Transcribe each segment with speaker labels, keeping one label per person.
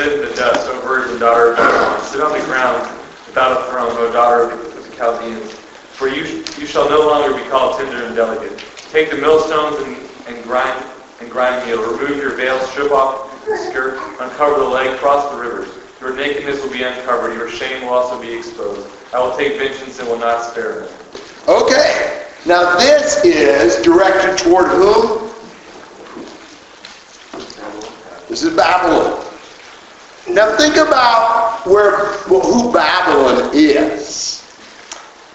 Speaker 1: sit in the dust, O virgin daughter of Babylon. Sit on the ground without a throne, O daughter of the Chaldeans. For you, you shall no longer be called tender and delicate. Take the millstones and, and grind and grind meal. Remove your veil, strip off the skirt, uncover the leg, cross the rivers. Your nakedness will be uncovered. Your shame will also be exposed. I will take vengeance and will not spare them.
Speaker 2: Okay. Now this is directed toward whom? This is Babylon. Now think about where who Babylon is.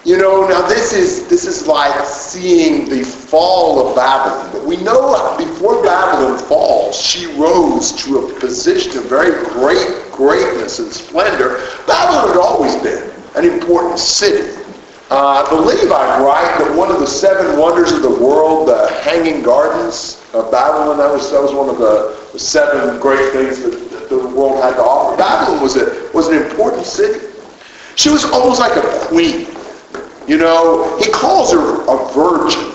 Speaker 2: You know, now this is this is like seeing the fall of Babylon. But we know before Babylon falls, she rose to a position of very great greatness and splendor. Babylon had always been an important city. Uh, I believe I'm right that one of the seven wonders of the world, the Hanging Gardens of Babylon, that was that was one of the, the seven great things that, the world had to offer. Babylon was a was an important city. She was almost like a queen. You know, he calls her a virgin.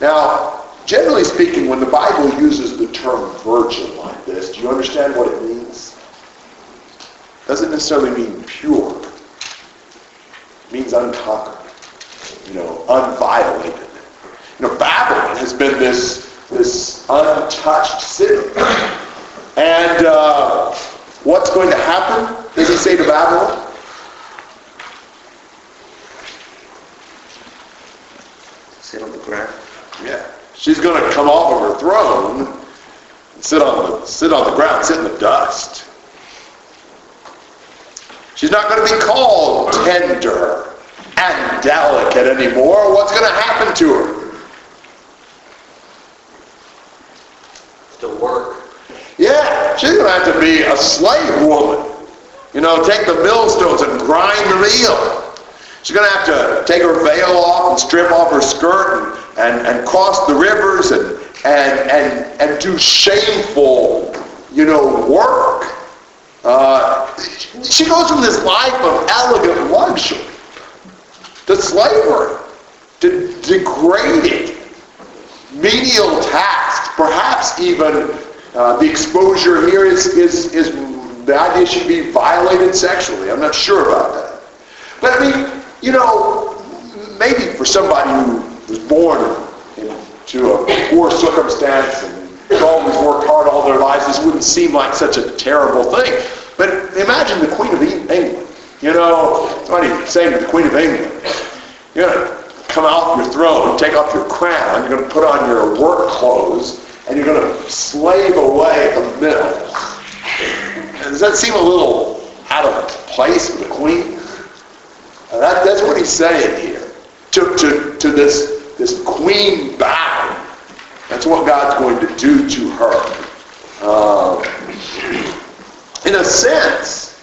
Speaker 2: Now, generally speaking, when the Bible uses the term virgin like this, do you understand what it means? It Doesn't necessarily mean pure. It means unconquered. You know, unviolated. You know, Babylon has been this, this untouched city. And uh, what's going to happen, does he say to Babylon?
Speaker 3: Sit on the ground.
Speaker 2: Yeah. She's going to come off of her throne and sit on the, sit on the ground, sit in the dust. She's not going to be called tender and delicate anymore. What's going to happen to her?
Speaker 3: To work.
Speaker 2: Yeah, she's going be a slave woman. You know, take the millstones and grind the meal. She's going to have to take her veil off and strip off her skirt and, and, and cross the rivers and, and, and, and do shameful, you know, work. Uh, she goes from this life of elegant luxury to slavery, to degrading, menial tasks, perhaps even uh, the exposure here is, is, is the idea she be violated sexually. I'm not sure about that. But I mean, you know, maybe for somebody who was born into a poor circumstance and has always worked hard all their lives, this wouldn't seem like such a terrible thing. But imagine the Queen of England. You know, somebody saying to the Queen of England, you're going to come off your throne, take off your crown, you're going to put on your work clothes, and you're going to slave away at the mill. Does that seem a little out of place for the Queen? That, that's what he's saying here. To, to, to this, this queen bound. That's what God's going to do to her. Uh, in a sense,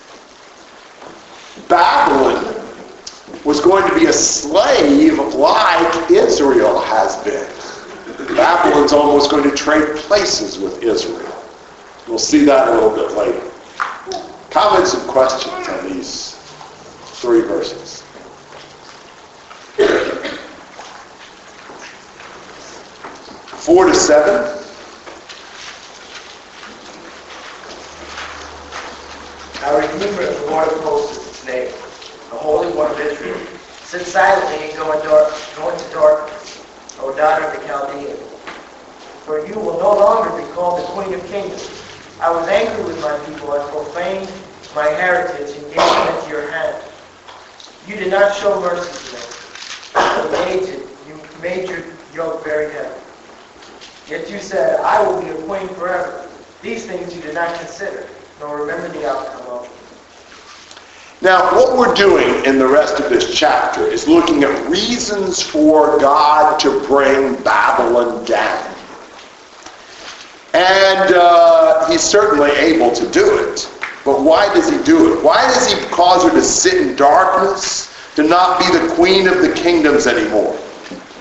Speaker 2: Babylon was going to be a slave like Israel has been. Babylon's almost going to trade places with Israel. We'll see that a little bit later. Comments and questions on these three verses. Four to seven.
Speaker 4: I remember the Lord of hosts name, the Holy One of Israel. Sit silently and go, in dark, go into darkness, O daughter of the Chaldean. For you will no longer be called the Queen of Kingdoms. I was angry with my people and profaned my heritage and gave them into your hand. You did not show mercy to them. Made, it, you made your yoke very heavy. Yet you said, I will be a queen forever. These things you did not consider, nor remember the outcome of.
Speaker 2: Now, what we're doing in the rest of this chapter is looking at reasons for God to bring Babylon down. And uh, he's certainly able to do it. But why does he do it? Why does he cause her to sit in darkness, to not be the queen of the kingdoms anymore?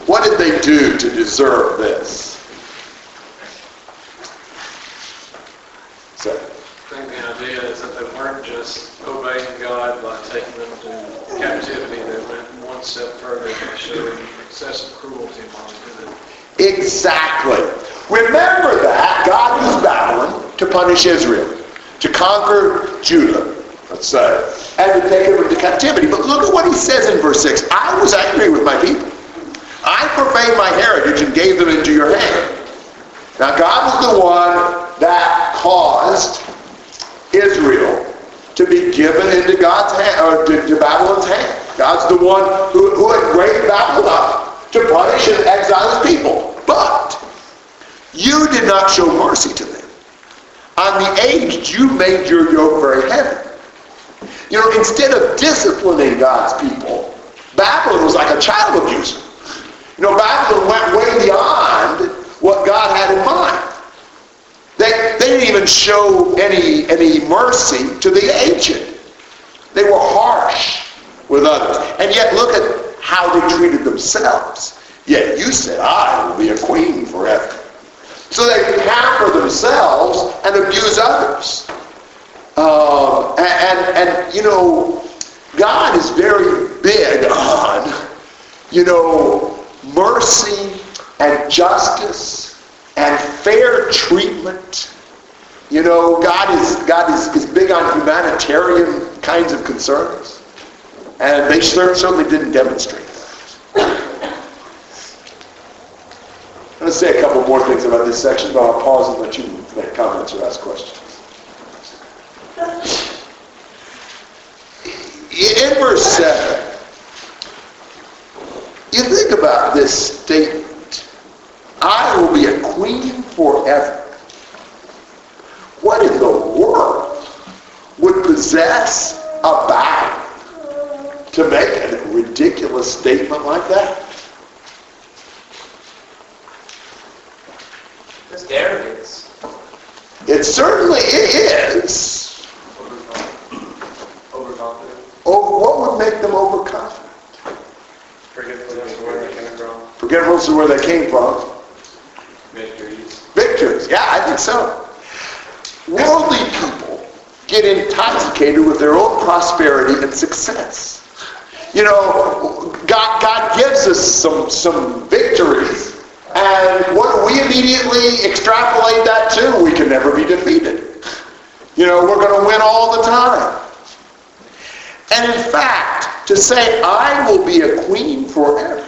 Speaker 2: What did they do to deserve this? So,
Speaker 1: I think the idea is that they weren't just obeying God by taking them to captivity. They went one step further by showing excessive cruelty among them.
Speaker 2: exactly. Remember that God used Babylon to punish Israel. to conquer Judah, let's say, and to take them into captivity. But look at what he says in verse 6. I was angry with my people. I profaned my heritage and gave them into your hand. Now God was the one that caused Israel to be given into God's hand, or to, to Babylon's hand. God's the one who, who had raised Babylon to punish and exile his people. But you did not show mercy to them. On the aged, you made your yoke very heavy. You know, instead of disciplining God's people, Babylon was like a child abuser. You know, Babylon went way beyond what God had in mind. Didn't even show any, any mercy to the aged. They were harsh with others. And yet look at how they treated themselves. Yet you said, I will be a queen forever. So they pamper themselves and abuse others. Um, and, and, and, you know, God is very big on, you know, mercy and justice and fair treatment. You know, God is God is, is big on humanitarian kinds of concerns. And they certainly didn't demonstrate that. I'm going to say a couple more things about this section, but I'll pause and let you make comments or ask questions. In verse 7, you think about this statement, I will be a queen forever. What in the world would possess a back to make a ridiculous statement like that?
Speaker 1: Just arrogance.
Speaker 2: It certainly is.
Speaker 1: Overconfident.
Speaker 2: Oh, what would make them overconfident?
Speaker 1: Forgetfulness of where they came from.
Speaker 2: Forgetfulness of where they came from.
Speaker 1: Victories.
Speaker 2: Victories. Yeah, I think so. Worldly people get intoxicated with their own prosperity and success. You know, God, God gives us some, some victories, and what we immediately extrapolate that to? We can never be defeated. You know, we're going to win all the time. And in fact, to say, I will be a queen forever.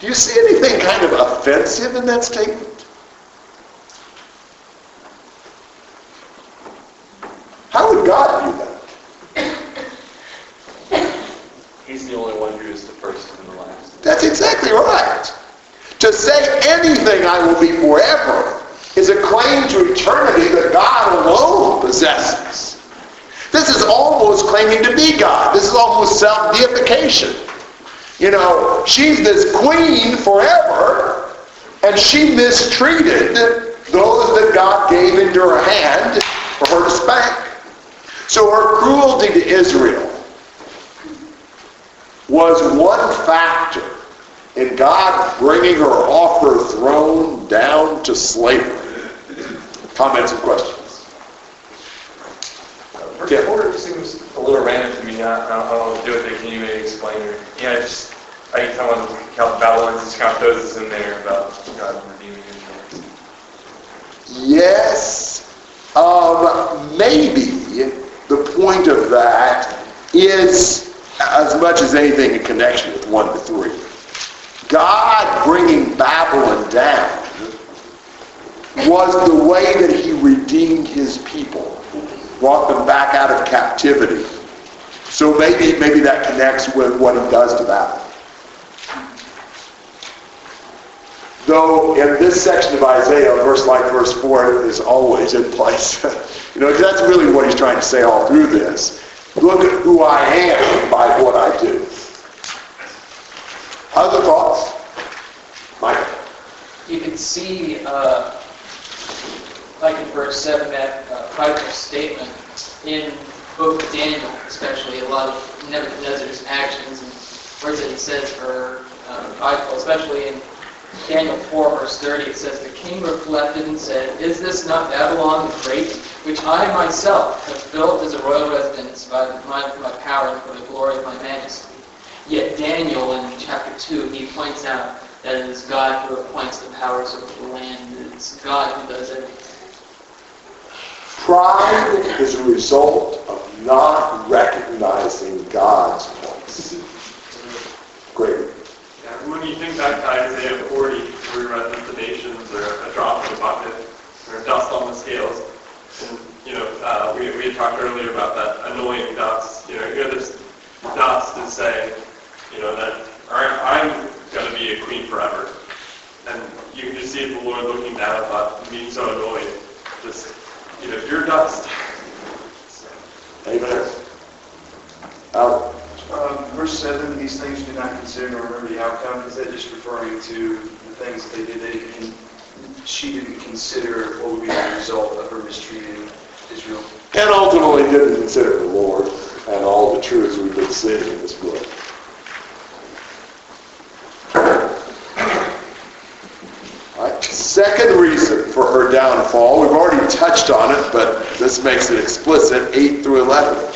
Speaker 2: Do you see anything kind of offensive in that statement? How would God do that?
Speaker 1: He's the only one who is the first and the last.
Speaker 2: That's exactly right. To say anything I will be forever is a claim to eternity that God alone possesses. This is almost claiming to be God. This is almost self-deification. You know, she's this queen forever, and she mistreated those that God gave into her hand for her to spank. So her cruelty to Israel was one factor in God bringing her off her throne down to slavery. Comments and questions?
Speaker 1: Verse 4 seems a little random to me. I, I don't know what to do with it. Can you maybe explain it? Yeah, it's just, I can tell when Cal Babylon just kind of throws this in there about God redeeming Israel.
Speaker 2: Yes. Um, maybe point of that is as much as anything in connection with 1 to 3. God bringing Babylon down was the way that he redeemed his people, brought them back out of captivity. So maybe maybe that connects with what he does to Babylon. Though in this section of Isaiah, verse like verse 4 is always in place. you know, that's really what he's trying to say all through this. Look at who I am by what I do. Other thoughts? Mike?
Speaker 5: You can see, uh, like in verse 7, that uh, prideful statement in book of Daniel, especially a lot of Nebuchadnezzar's actions and words that he says are uh, prideful, especially in Daniel 4, verse 30, it says, The king reflected and said, Is this not Babylon the Great, which I myself have built as a royal residence by the might of my power and for the glory of my majesty? Yet Daniel, in chapter 2, he points out that it is God who appoints the powers of the land. It's God who does everything.
Speaker 2: Pride is a result of not recognizing God's voice. Great.
Speaker 6: Yeah, when you think back to Isaiah 40, where we read nations are a drop in the bucket, or dust on the scales, and, you know, uh, we, we had talked earlier about that annoying dust. You know, here this dust is saying, you know, that "I- I'm going to be a queen forever. And you can just see the Lord looking down upon being so annoyed. Just, you know, you're dust.
Speaker 2: Amen.
Speaker 7: 7, these things do not consider nor remember the outcome, is that just referring to the things that they did? They didn't, she didn't consider what would be the result of her mistreating Israel.
Speaker 2: and ultimately didn't consider the Lord and all the truths we've been seeing in this book. Second reason for her downfall, we've already touched on it, but this makes it explicit, 8 through 11.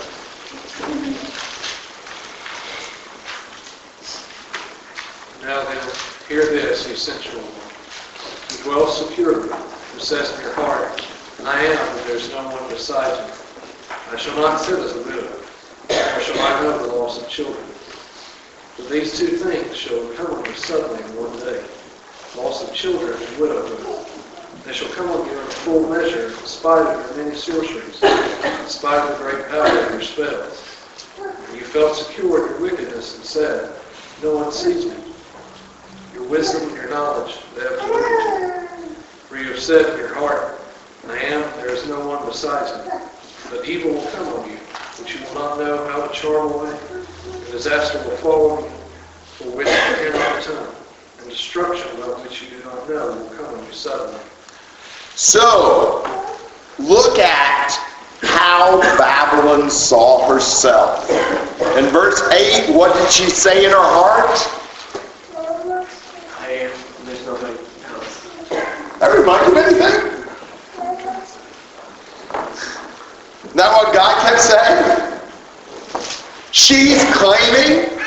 Speaker 8: Now then, hear this, you sensual one. who Dwell securely, who says in your heart, I am, and there is no one beside me. I shall not sit as a widow, nor shall I know the loss of children. But these two things shall come on you suddenly in one day, loss of children and widowhood. They shall come on you in full measure, in spite of your many sorceries, in spite of the great power of your spells. And you felt secure in your wickedness and said, No one sees me. Your wisdom and your knowledge, they have delivered you. For you have said in your heart, I am, there is no one besides me. But evil will come on you, which you will not know how to charm away. And disaster will fall on you, for which you cannot atone. And destruction about which you do not know will come on you suddenly.
Speaker 2: So, look at how Babylon saw herself. In verse 8, what did she say in her heart?
Speaker 3: I am, and there's nobody else.
Speaker 2: That remind you of anything? That what God kept saying? She's claiming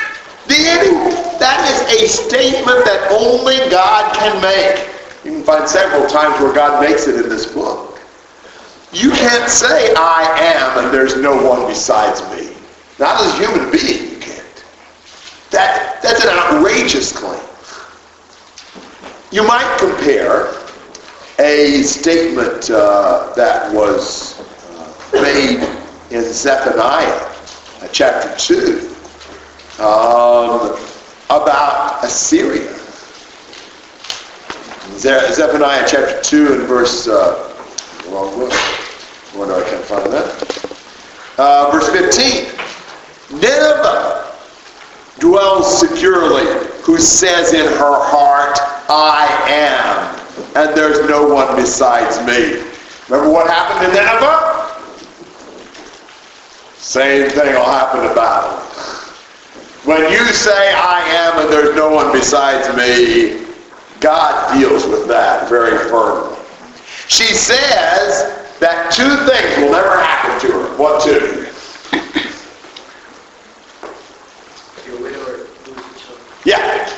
Speaker 2: deity. That is a statement that only God can make. You can find several times where God makes it in this book. You can't say, I am, and there's no one besides me. Not as a human being, you can't. That, that's an outrageous claim. You might compare a statement uh, that was uh, made in Zephaniah uh, chapter 2 um, about Assyria. Ze- Zephaniah chapter 2 and verse, uh, book. No wonder I can't find that. Uh, verse 15. Nineveh dwells securely, who says in her heart, I am, and there's no one besides me. Remember what happened to Nineveh? Same thing will happen to Babylon. When you say, I am, and there's no one besides me, God deals with that very firmly. She says that two things will never happen to her. What two?
Speaker 3: If you're a widow or lose your children.
Speaker 2: Yeah.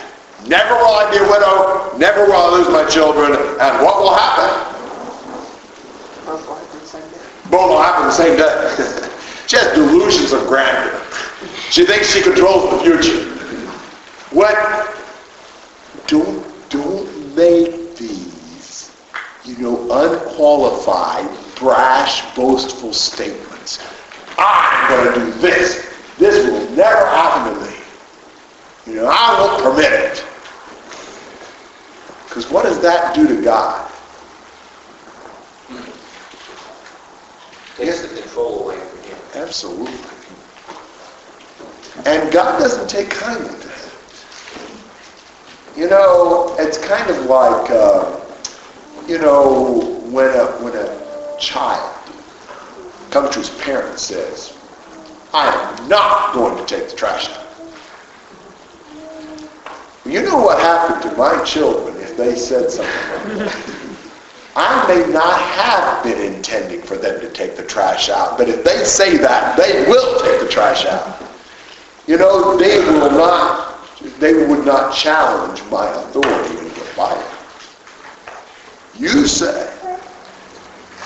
Speaker 2: Never will I be a widow, never will I lose my children, and what will happen? Both will happen the same day. she has delusions of grandeur. She thinks she controls the future. What? Don't, don't make these, you know, unqualified, brash, boastful statements. I'm going to do this. This will never happen to me. You know, I won't permit it. Because what does that do to God?
Speaker 3: Takes the control away from him.
Speaker 2: Absolutely. And God doesn't take kindly to that. You know, it's kind of like, uh, you know, when a, when a child comes to his parents and says, I am not going to take the trash out. You know what happened to my children if they said something like that? I may not have been intending for them to take the trash out, but if they say that, they will take the trash out. You know, they will not, they would not challenge my authority in the Bible. You say,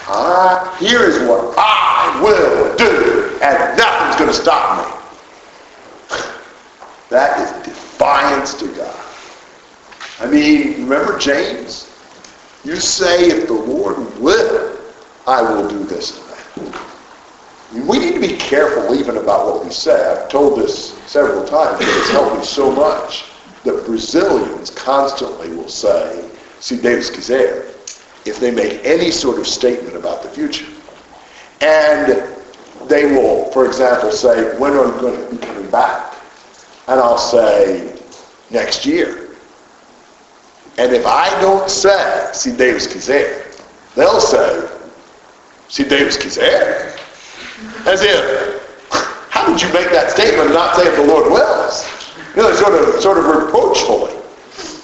Speaker 2: I, here is what I will do, and nothing's going to stop me. That is defiance to God. I mean, remember James? You say, if the Lord will, I will do this and that. We need to be careful even about what we say. I've told this several times, but it's helped me so much that Brazilians constantly will say, se Deus quiser, if they make any sort of statement about the future. And they will, for example, say, when are you going to be coming back? And I'll say, next year. And if I don't say, se Deus quiser, they'll say, se Deus quiser. As if, how did you make that statement not say if the Lord wills? You know, sort of, sort of reproachfully.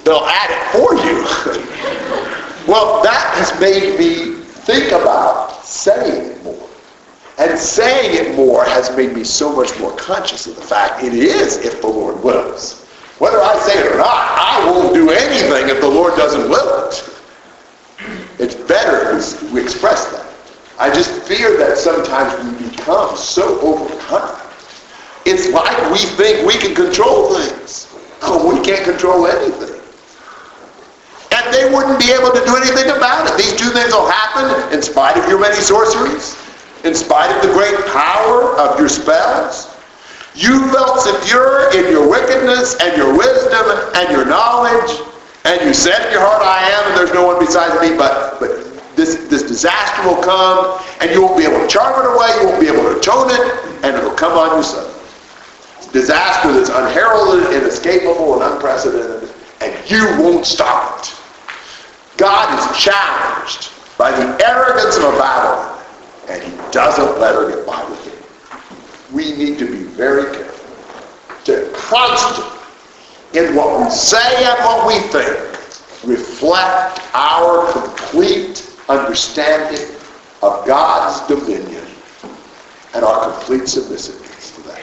Speaker 2: They'll add it for you. well, that has made me think about saying it more. And saying it more has made me so much more conscious of the fact it is if the Lord wills. Whether I say it or not, I won't do anything if the Lord doesn't will it. It's better if we express that. I just fear that sometimes we become so overcome. It's like we think we can control things. Oh, we can't control anything. And they wouldn't be able to do anything about it. These two things will happen in spite of your many sorceries, in spite of the great power of your spells. You felt secure in your wickedness and your wisdom and your knowledge, and you said in your heart, I am, and there's no one besides me, but, but this, this disaster will come, and you won't be able to charm it away, you won't be able to atone it, and it'll come on you suddenly. Disaster that's unheralded, inescapable, and unprecedented, and you won't stop it. God is challenged by the arrogance of a Babylon, and he doesn't let her get by with it. We need to be very careful to constantly, in what we say and what we think, reflect our complete understanding of God's dominion and our complete submissiveness to that.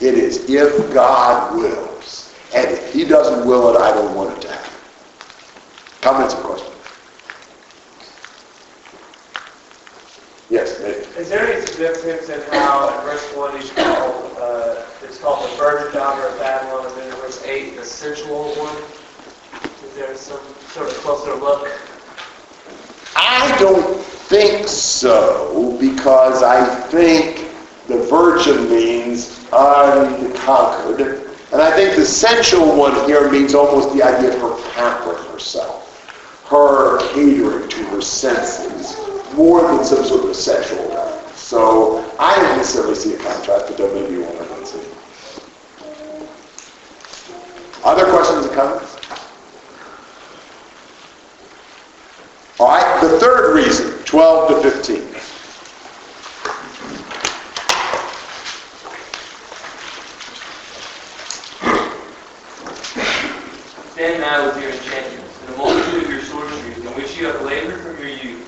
Speaker 2: It is if God wills. And if he doesn't will it, I don't want it to happen. Comments or questions? Yes, Nate.
Speaker 3: Is there any significance in how in verse 1 he's called, uh, it's called the virgin daughter of Babylon, and then in verse 8, the sensual one? Is there some sort of closer look?
Speaker 2: I don't think so because I think the virgin means unconquered. And I think the sensual one here means almost the idea of her pampering herself, her catering to her senses, more than some sort of sexual act. So I don't necessarily see a contrast, but there may be one I don't see. Other questions or comments? All right, the third reason, 12 to 15.
Speaker 1: Stand now with your enchantments, and the multitude of your sorceries, in which you have labored from your youth.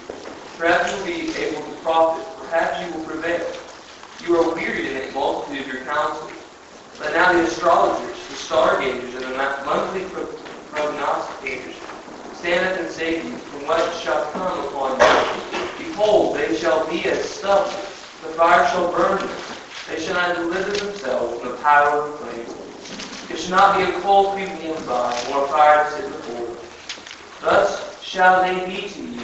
Speaker 1: Perhaps you will be able to profit, perhaps you will prevail. You are wearied in a multitude of your counsels. But now the astrologers, the stargazers, and the monthly prognosticators stand up and say to you, from what shall come upon you? Behold, they shall be as stubble. The fire shall burn them. They shall not deliver themselves from the power of the flames. It shall not be a coal creeping inside, or a fire to sit before. Thus shall they be to you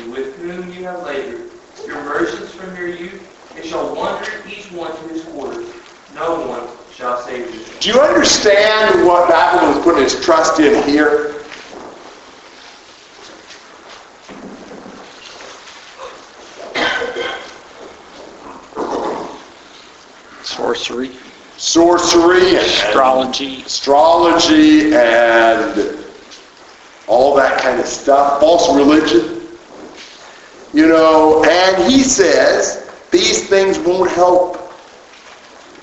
Speaker 1: with whom you have labored. Your merchants from your youth, they shall wander each one to his quarters. No one shall save you.
Speaker 2: Do you understand what Babylon was putting his trust in here?
Speaker 9: sorcery,
Speaker 2: Sorcery and
Speaker 9: astrology.
Speaker 2: astrology and all that kind of stuff, false religion. You know, and he says these things won't help.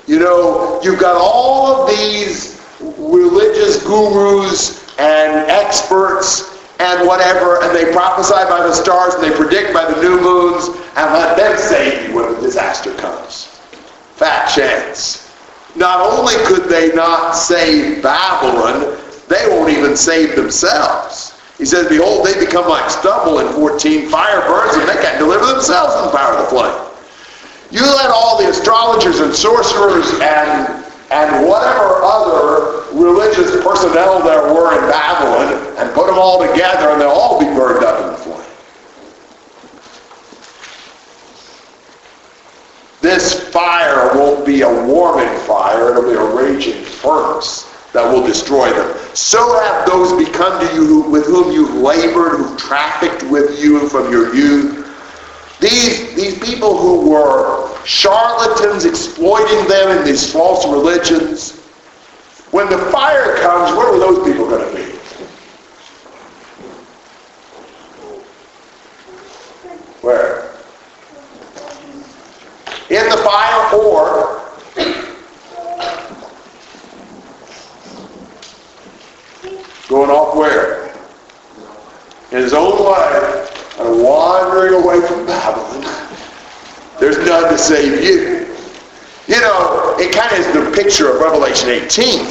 Speaker 2: You know, you've got all of these religious gurus and experts and whatever, and they prophesy by the stars and they predict by the new moons, and let them save you when the disaster comes. Fat chance. Not only could they not save Babylon, they won't even save themselves. He says, behold, they become like stubble in 14, fire burns them, they can't deliver themselves from the power of the flame. You let all the astrologers and sorcerers and, and whatever other religious personnel there were in Babylon and put them all together and they'll all be burned up in the flame. This fire won't be a warming fire, it'll be a raging furnace that will destroy them. So have those become to you who- with whom you've labored, who've trafficked with you from your youth. These, these people who were charlatans exploiting them in these false religions, when the fire comes, where are those people going to be? Where? In the fire or going off where? In his own way and wandering away from Babylon. There's none to save you. You know, it kind of is the picture of Revelation 18,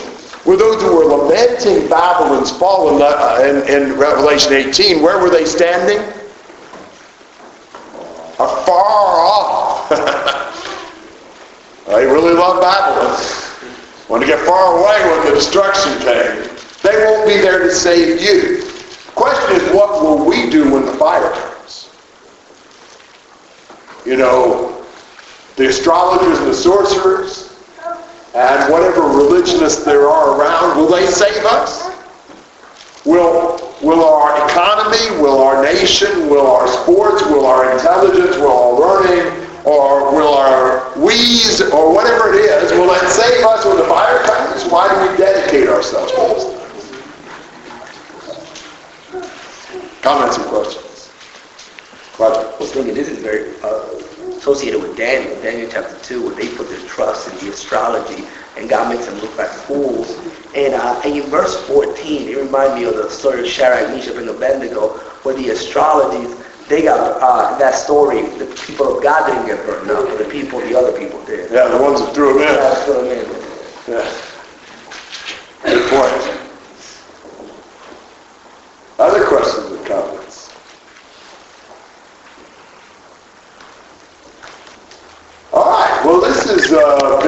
Speaker 2: where those who were lamenting Babylon's fall in, uh, in, in Revelation 18, where were they standing? Afar off. they really loved Babylon. Wanted to get far away when the destruction came. They won't be there to save you. The question is, what will we do when the fire comes? You know, the astrologers and the sorcerers and whatever religionists there are around, will they save us? Will, will our economy, will our nation, will our sports, will our intelligence, will our learning, or will our wheeze, or whatever it is, will that save us when the fire comes? Why do we dedicate ourselves to those Comments and questions? Roger.
Speaker 10: was thinking this is very uh, associated with Daniel, Daniel chapter 2, where they put their trust in the astrology and God makes them look like fools. And, uh, and in verse 14, it reminds me of the story of Shadrach, Meshach, and Abednego, where the astrologies, they got uh, that story, the people of God didn't get burned up, but the people, the other people did.
Speaker 2: Yeah, the ones that threw them in.
Speaker 10: Yeah, threw them in.
Speaker 2: Yeah. Good point. Other questions? All right, well, this is. Uh,